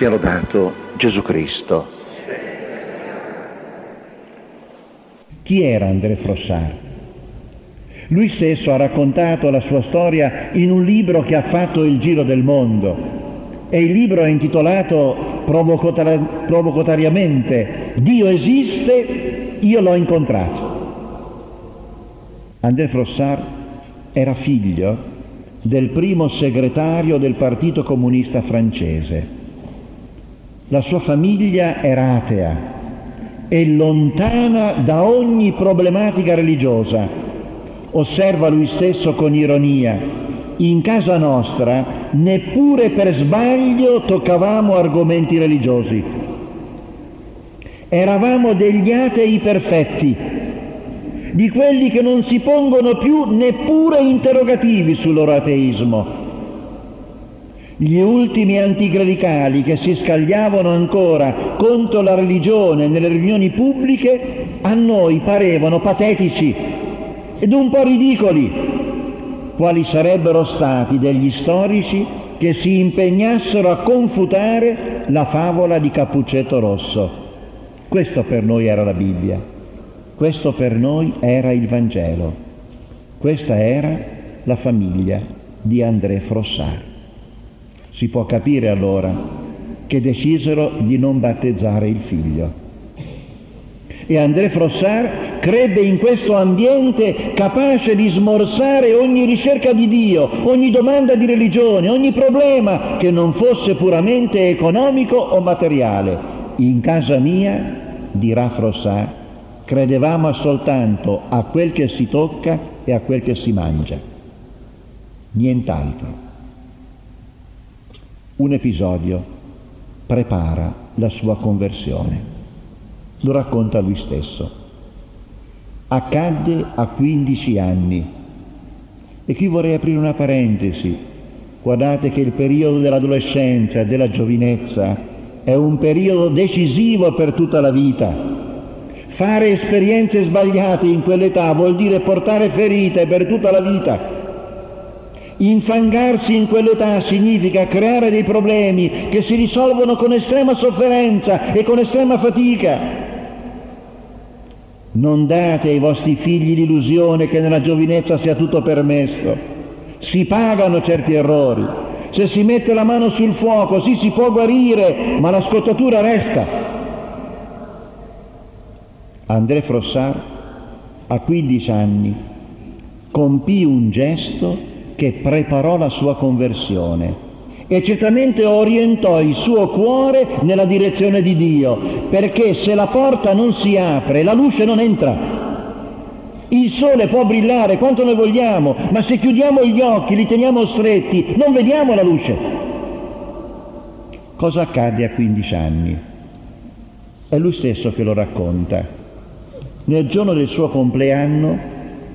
Sia lodato Gesù Cristo. Chi era André Frossard? Lui stesso ha raccontato la sua storia in un libro che ha fatto il giro del mondo e il libro è intitolato provocatariamente Dio esiste, io l'ho incontrato. André Frossard era figlio del primo segretario del Partito Comunista francese. La sua famiglia era atea e lontana da ogni problematica religiosa. Osserva lui stesso con ironia, in casa nostra neppure per sbaglio toccavamo argomenti religiosi. Eravamo degli atei perfetti, di quelli che non si pongono più neppure interrogativi sul loro ateismo. Gli ultimi anticlericali che si scagliavano ancora contro la religione nelle riunioni pubbliche a noi parevano patetici ed un po' ridicoli, quali sarebbero stati degli storici che si impegnassero a confutare la favola di Cappuccetto Rosso. Questo per noi era la Bibbia. Questo per noi era il Vangelo, questa era la famiglia di André Frossard. Si può capire allora che decisero di non battezzare il figlio. E André Frossard crebbe in questo ambiente capace di smorzare ogni ricerca di Dio, ogni domanda di religione, ogni problema che non fosse puramente economico o materiale. In casa mia, dirà Frossard, credevamo soltanto a quel che si tocca e a quel che si mangia, nient'altro. Un episodio prepara la sua conversione, lo racconta lui stesso. Accadde a 15 anni e qui vorrei aprire una parentesi. Guardate che il periodo dell'adolescenza e della giovinezza è un periodo decisivo per tutta la vita Fare esperienze sbagliate in quell'età vuol dire portare ferite per tutta la vita. Infangarsi in quell'età significa creare dei problemi che si risolvono con estrema sofferenza e con estrema fatica. Non date ai vostri figli l'illusione che nella giovinezza sia tutto permesso. Si pagano certi errori. Se si mette la mano sul fuoco, sì, si può guarire, ma la scottatura resta. André Frossard a 15 anni compì un gesto che preparò la sua conversione e certamente orientò il suo cuore nella direzione di Dio, perché se la porta non si apre, la luce non entra. Il sole può brillare quanto noi vogliamo, ma se chiudiamo gli occhi, li teniamo stretti, non vediamo la luce. Cosa accadde a 15 anni? È lui stesso che lo racconta. Nel giorno del suo compleanno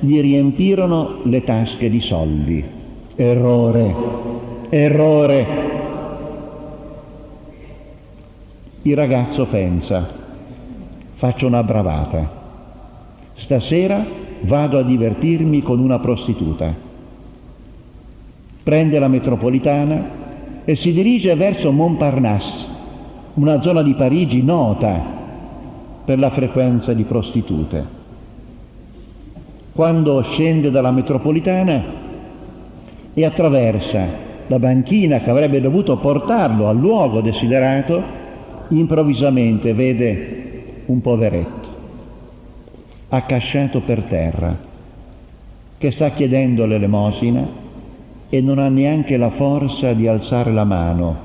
gli riempirono le tasche di soldi. Errore, errore. Il ragazzo pensa, faccio una bravata. Stasera vado a divertirmi con una prostituta. Prende la metropolitana e si dirige verso Montparnasse, una zona di Parigi nota per la frequenza di prostitute. Quando scende dalla metropolitana e attraversa la banchina che avrebbe dovuto portarlo al luogo desiderato, improvvisamente vede un poveretto accasciato per terra che sta chiedendo l'elemosina e non ha neanche la forza di alzare la mano,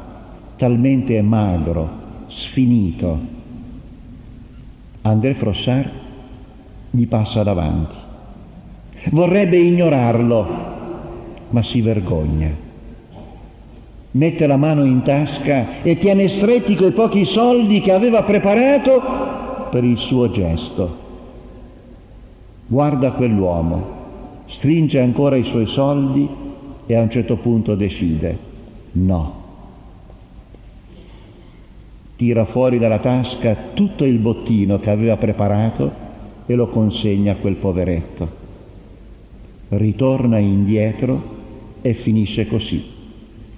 talmente è magro, sfinito André Frossard gli passa davanti. Vorrebbe ignorarlo, ma si vergogna. Mette la mano in tasca e tiene stretti quei pochi soldi che aveva preparato per il suo gesto. Guarda quell'uomo, stringe ancora i suoi soldi e a un certo punto decide, no tira fuori dalla tasca tutto il bottino che aveva preparato e lo consegna a quel poveretto. Ritorna indietro e finisce così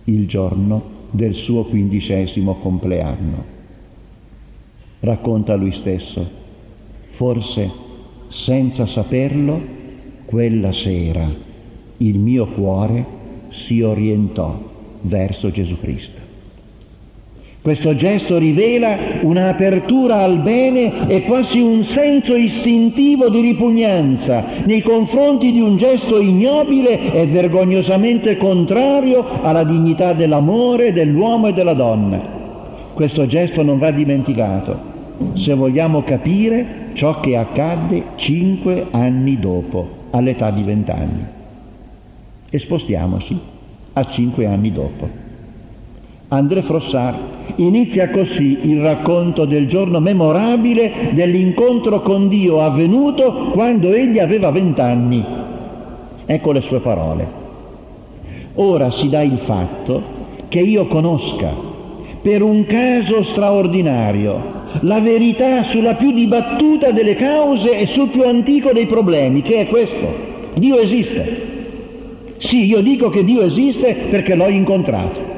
il giorno del suo quindicesimo compleanno. Racconta lui stesso, forse senza saperlo, quella sera il mio cuore si orientò verso Gesù Cristo. Questo gesto rivela un'apertura al bene e quasi un senso istintivo di ripugnanza nei confronti di un gesto ignobile e vergognosamente contrario alla dignità dell'amore dell'uomo e della donna. Questo gesto non va dimenticato se vogliamo capire ciò che accadde cinque anni dopo, all'età di vent'anni. E spostiamoci a cinque anni dopo. André Frossard inizia così il racconto del giorno memorabile dell'incontro con Dio avvenuto quando egli aveva vent'anni. Ecco le sue parole. Ora si dà il fatto che io conosca, per un caso straordinario, la verità sulla più dibattuta delle cause e sul più antico dei problemi, che è questo. Dio esiste. Sì, io dico che Dio esiste perché l'ho incontrato.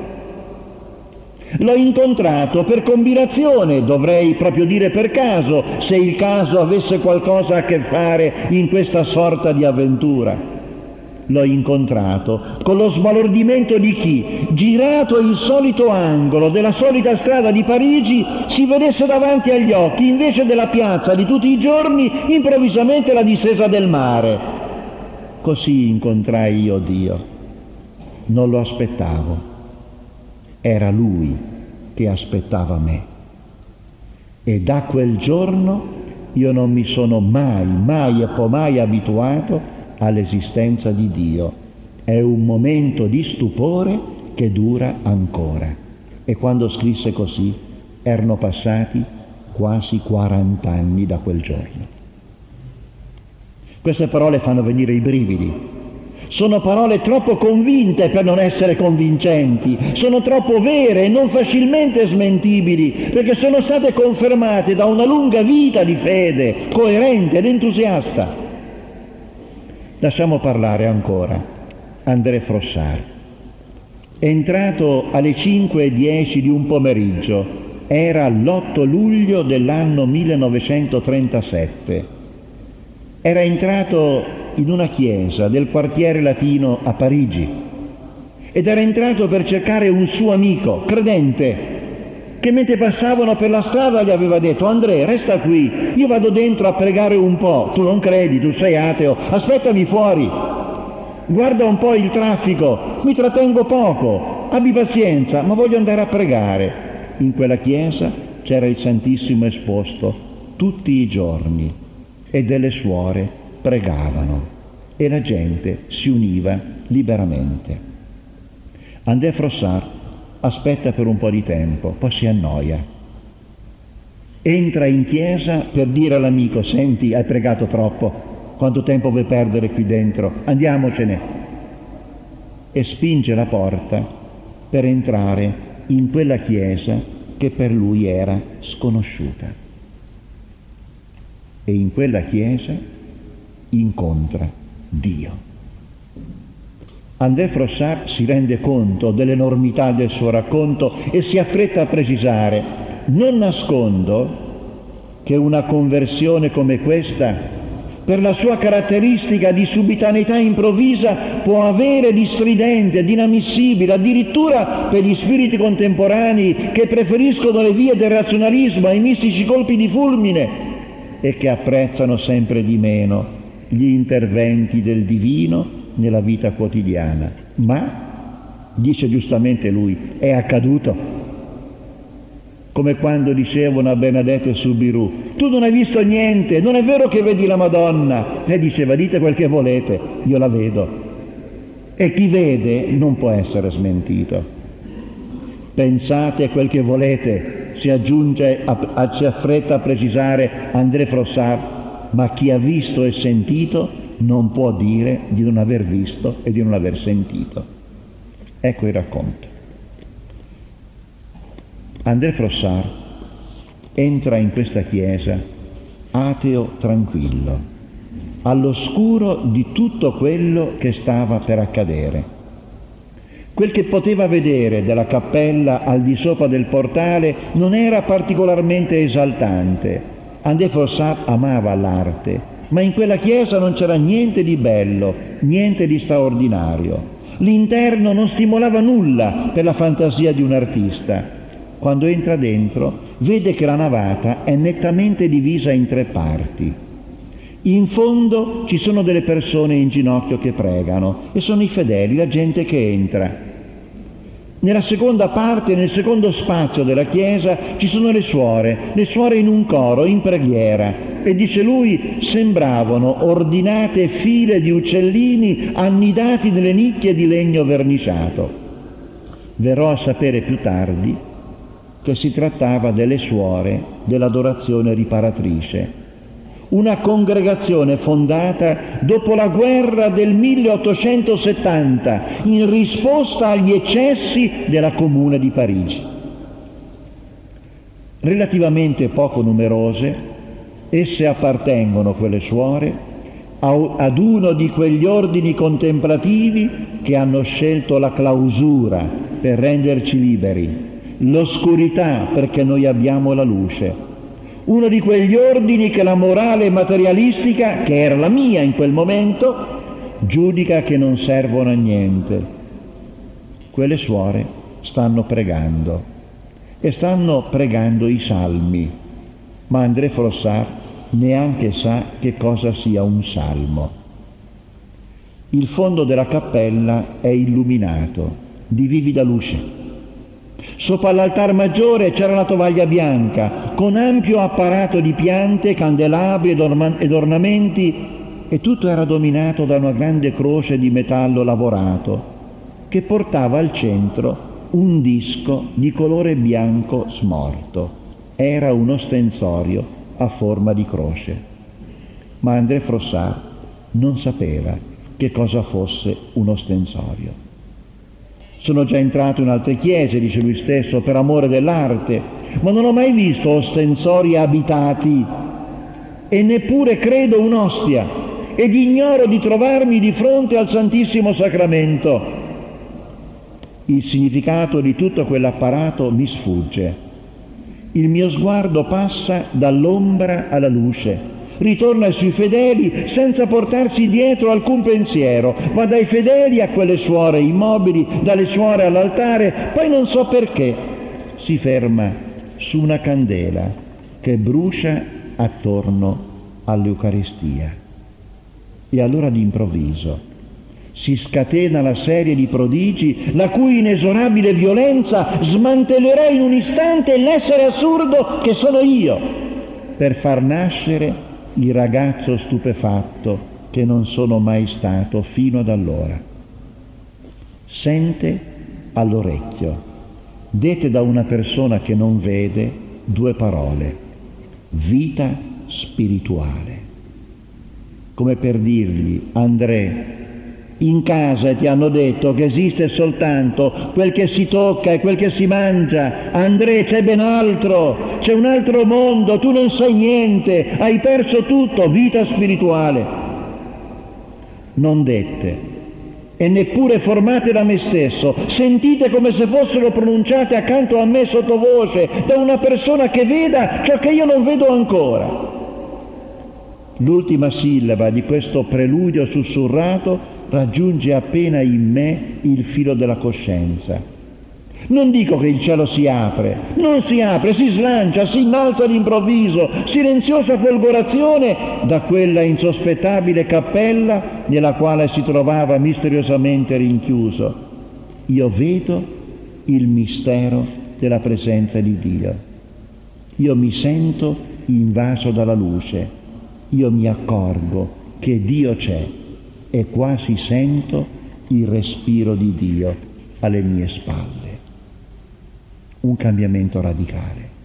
L'ho incontrato per combinazione, dovrei proprio dire per caso, se il caso avesse qualcosa a che fare in questa sorta di avventura. L'ho incontrato con lo sbalordimento di chi, girato il solito angolo della solita strada di Parigi, si vedesse davanti agli occhi, invece della piazza di tutti i giorni, improvvisamente la distesa del mare. Così incontrai io Dio. Non lo aspettavo era lui che aspettava me. E da quel giorno io non mi sono mai, mai e poi mai abituato all'esistenza di Dio. È un momento di stupore che dura ancora. E quando scrisse così erano passati quasi 40 anni da quel giorno. Queste parole fanno venire i brividi sono parole troppo convinte per non essere convincenti, sono troppo vere e non facilmente smentibili, perché sono state confermate da una lunga vita di fede, coerente ed entusiasta. Lasciamo parlare ancora André Frossard. È entrato alle 5.10 di un pomeriggio, era l'8 luglio dell'anno 1937. Era entrato in una chiesa del quartiere latino a Parigi ed era entrato per cercare un suo amico, credente, che mentre passavano per la strada gli aveva detto Andrea resta qui, io vado dentro a pregare un po', tu non credi, tu sei ateo, aspettami fuori, guarda un po' il traffico, mi trattengo poco, abbi pazienza, ma voglio andare a pregare. In quella chiesa c'era il Santissimo esposto tutti i giorni e delle suore pregavano e la gente si univa liberamente. André Frossard aspetta per un po' di tempo, poi si annoia. Entra in chiesa per dire all'amico, senti, hai pregato troppo, quanto tempo vuoi perdere qui dentro? Andiamocene. E spinge la porta per entrare in quella chiesa che per lui era sconosciuta. E in quella chiesa incontra Dio. André Frossard si rende conto dell'enormità del suo racconto e si affretta a precisare, non nascondo che una conversione come questa, per la sua caratteristica di subitaneità improvvisa, può avere di stridente, di inammissibile, addirittura per gli spiriti contemporanei che preferiscono le vie del razionalismo ai mistici colpi di fulmine e che apprezzano sempre di meno gli interventi del divino nella vita quotidiana, ma, dice giustamente lui, è accaduto. Come quando dicevano a Bernadette Subiru, tu non hai visto niente, non è vero che vedi la Madonna. E diceva, dite quel che volete, io la vedo. E chi vede non può essere smentito. Pensate quel che volete, si aggiunge, a, a, si affretta a precisare André Frossard, ma chi ha visto e sentito non può dire di non aver visto e di non aver sentito. Ecco il racconto. André Frossard entra in questa chiesa ateo tranquillo, all'oscuro di tutto quello che stava per accadere. Quel che poteva vedere della cappella al di sopra del portale non era particolarmente esaltante. André Fossat amava l'arte, ma in quella chiesa non c'era niente di bello, niente di straordinario. L'interno non stimolava nulla per la fantasia di un artista. Quando entra dentro, vede che la navata è nettamente divisa in tre parti. In fondo ci sono delle persone in ginocchio che pregano e sono i fedeli, la gente che entra. Nella seconda parte, nel secondo spazio della chiesa, ci sono le suore, le suore in un coro, in preghiera. E dice lui, sembravano ordinate file di uccellini annidati nelle nicchie di legno verniciato. Verrò a sapere più tardi che si trattava delle suore dell'adorazione riparatrice una congregazione fondata dopo la guerra del 1870 in risposta agli eccessi della Comune di Parigi. Relativamente poco numerose, esse appartengono, quelle suore, ad uno di quegli ordini contemplativi che hanno scelto la clausura per renderci liberi, l'oscurità perché noi abbiamo la luce uno di quegli ordini che la morale materialistica, che era la mia in quel momento, giudica che non servono a niente. Quelle suore stanno pregando e stanno pregando i salmi, ma André Frossard neanche sa che cosa sia un salmo. Il fondo della cappella è illuminato di vivida luce Sopra l'altar maggiore c'era la tovaglia bianca, con ampio apparato di piante, candelabri ed, orma- ed ornamenti, e tutto era dominato da una grande croce di metallo lavorato, che portava al centro un disco di colore bianco smorto. Era un ostensorio a forma di croce. Ma André Frossard non sapeva che cosa fosse un ostensorio. Sono già entrato in altre chiese, dice lui stesso, per amore dell'arte, ma non ho mai visto ostensori abitati e neppure credo un'ostia ed ignoro di trovarmi di fronte al Santissimo Sacramento. Il significato di tutto quell'apparato mi sfugge. Il mio sguardo passa dall'ombra alla luce ritorna sui fedeli senza portarsi dietro alcun pensiero, va dai fedeli a quelle suore immobili, dalle suore all'altare, poi non so perché si ferma su una candela che brucia attorno all'Eucaristia. E allora d'improvviso si scatena la serie di prodigi la cui inesorabile violenza smantellerà in un istante l'essere assurdo che sono io per far nascere il ragazzo stupefatto che non sono mai stato fino ad allora. Sente all'orecchio, dette da una persona che non vede, due parole, vita spirituale. Come per dirgli, André, in casa ti hanno detto che esiste soltanto quel che si tocca e quel che si mangia. André, c'è ben altro, c'è un altro mondo, tu non sai niente, hai perso tutto, vita spirituale. Non dette e neppure formate da me stesso, sentite come se fossero pronunciate accanto a me sottovoce da una persona che veda ciò che io non vedo ancora. L'ultima sillaba di questo preludio sussurrato raggiunge appena in me il filo della coscienza. Non dico che il cielo si apre, non si apre, si slancia, si innalza all'improvviso, silenziosa folgorazione da quella insospettabile cappella nella quale si trovava misteriosamente rinchiuso. Io vedo il mistero della presenza di Dio. Io mi sento invaso dalla luce. Io mi accorgo che Dio c'è e quasi sento il respiro di Dio alle mie spalle. Un cambiamento radicale.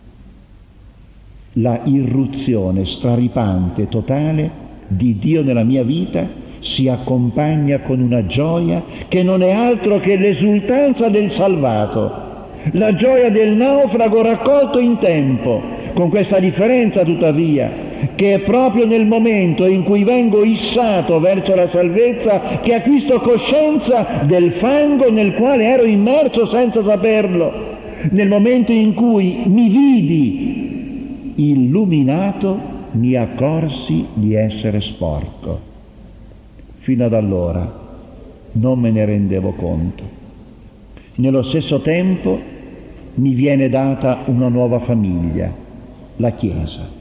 La irruzione straripante, totale di Dio nella mia vita si accompagna con una gioia che non è altro che l'esultanza del salvato, la gioia del naufrago raccolto in tempo, con questa differenza tuttavia che è proprio nel momento in cui vengo issato verso la salvezza che acquisto coscienza del fango nel quale ero immerso senza saperlo. Nel momento in cui mi vidi illuminato, mi accorsi di essere sporco. Fino ad allora non me ne rendevo conto. Nello stesso tempo mi viene data una nuova famiglia, la Chiesa,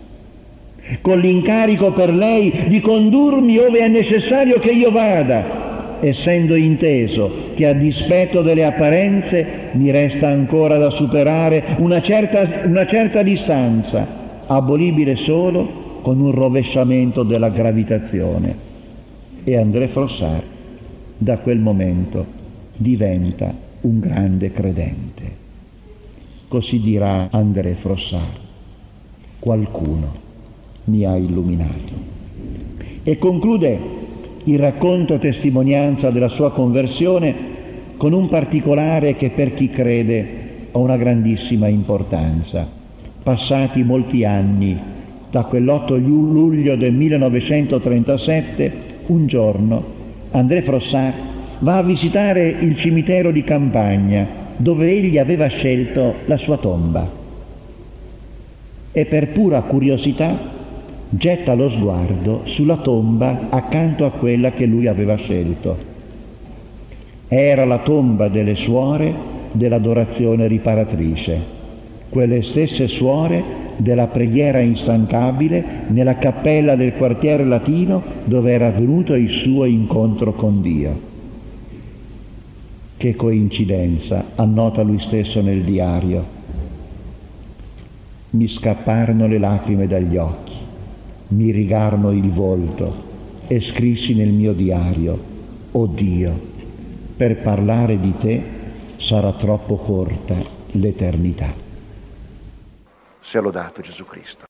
con l'incarico per lei di condurmi ove è necessario che io vada, essendo inteso che a dispetto delle apparenze mi resta ancora da superare una certa, una certa distanza, abolibile solo con un rovesciamento della gravitazione. E André Frossard da quel momento diventa un grande credente. Così dirà André Frossard, qualcuno mi ha illuminato. E conclude il racconto testimonianza della sua conversione con un particolare che per chi crede ha una grandissima importanza. Passati molti anni, da quell'8 luglio del 1937, un giorno André Frossard va a visitare il cimitero di campagna dove egli aveva scelto la sua tomba e per pura curiosità getta lo sguardo sulla tomba accanto a quella che lui aveva scelto. Era la tomba delle suore dell'adorazione riparatrice, quelle stesse suore della preghiera instancabile nella cappella del quartiere latino dove era avvenuto il suo incontro con Dio. Che coincidenza, annota lui stesso nel diario. Mi scapparono le lacrime dagli occhi, mi rigarono il volto e scrissi nel mio diario, oh Dio, per parlare di te sarà troppo corta l'eternità. Sia lodato Gesù Cristo.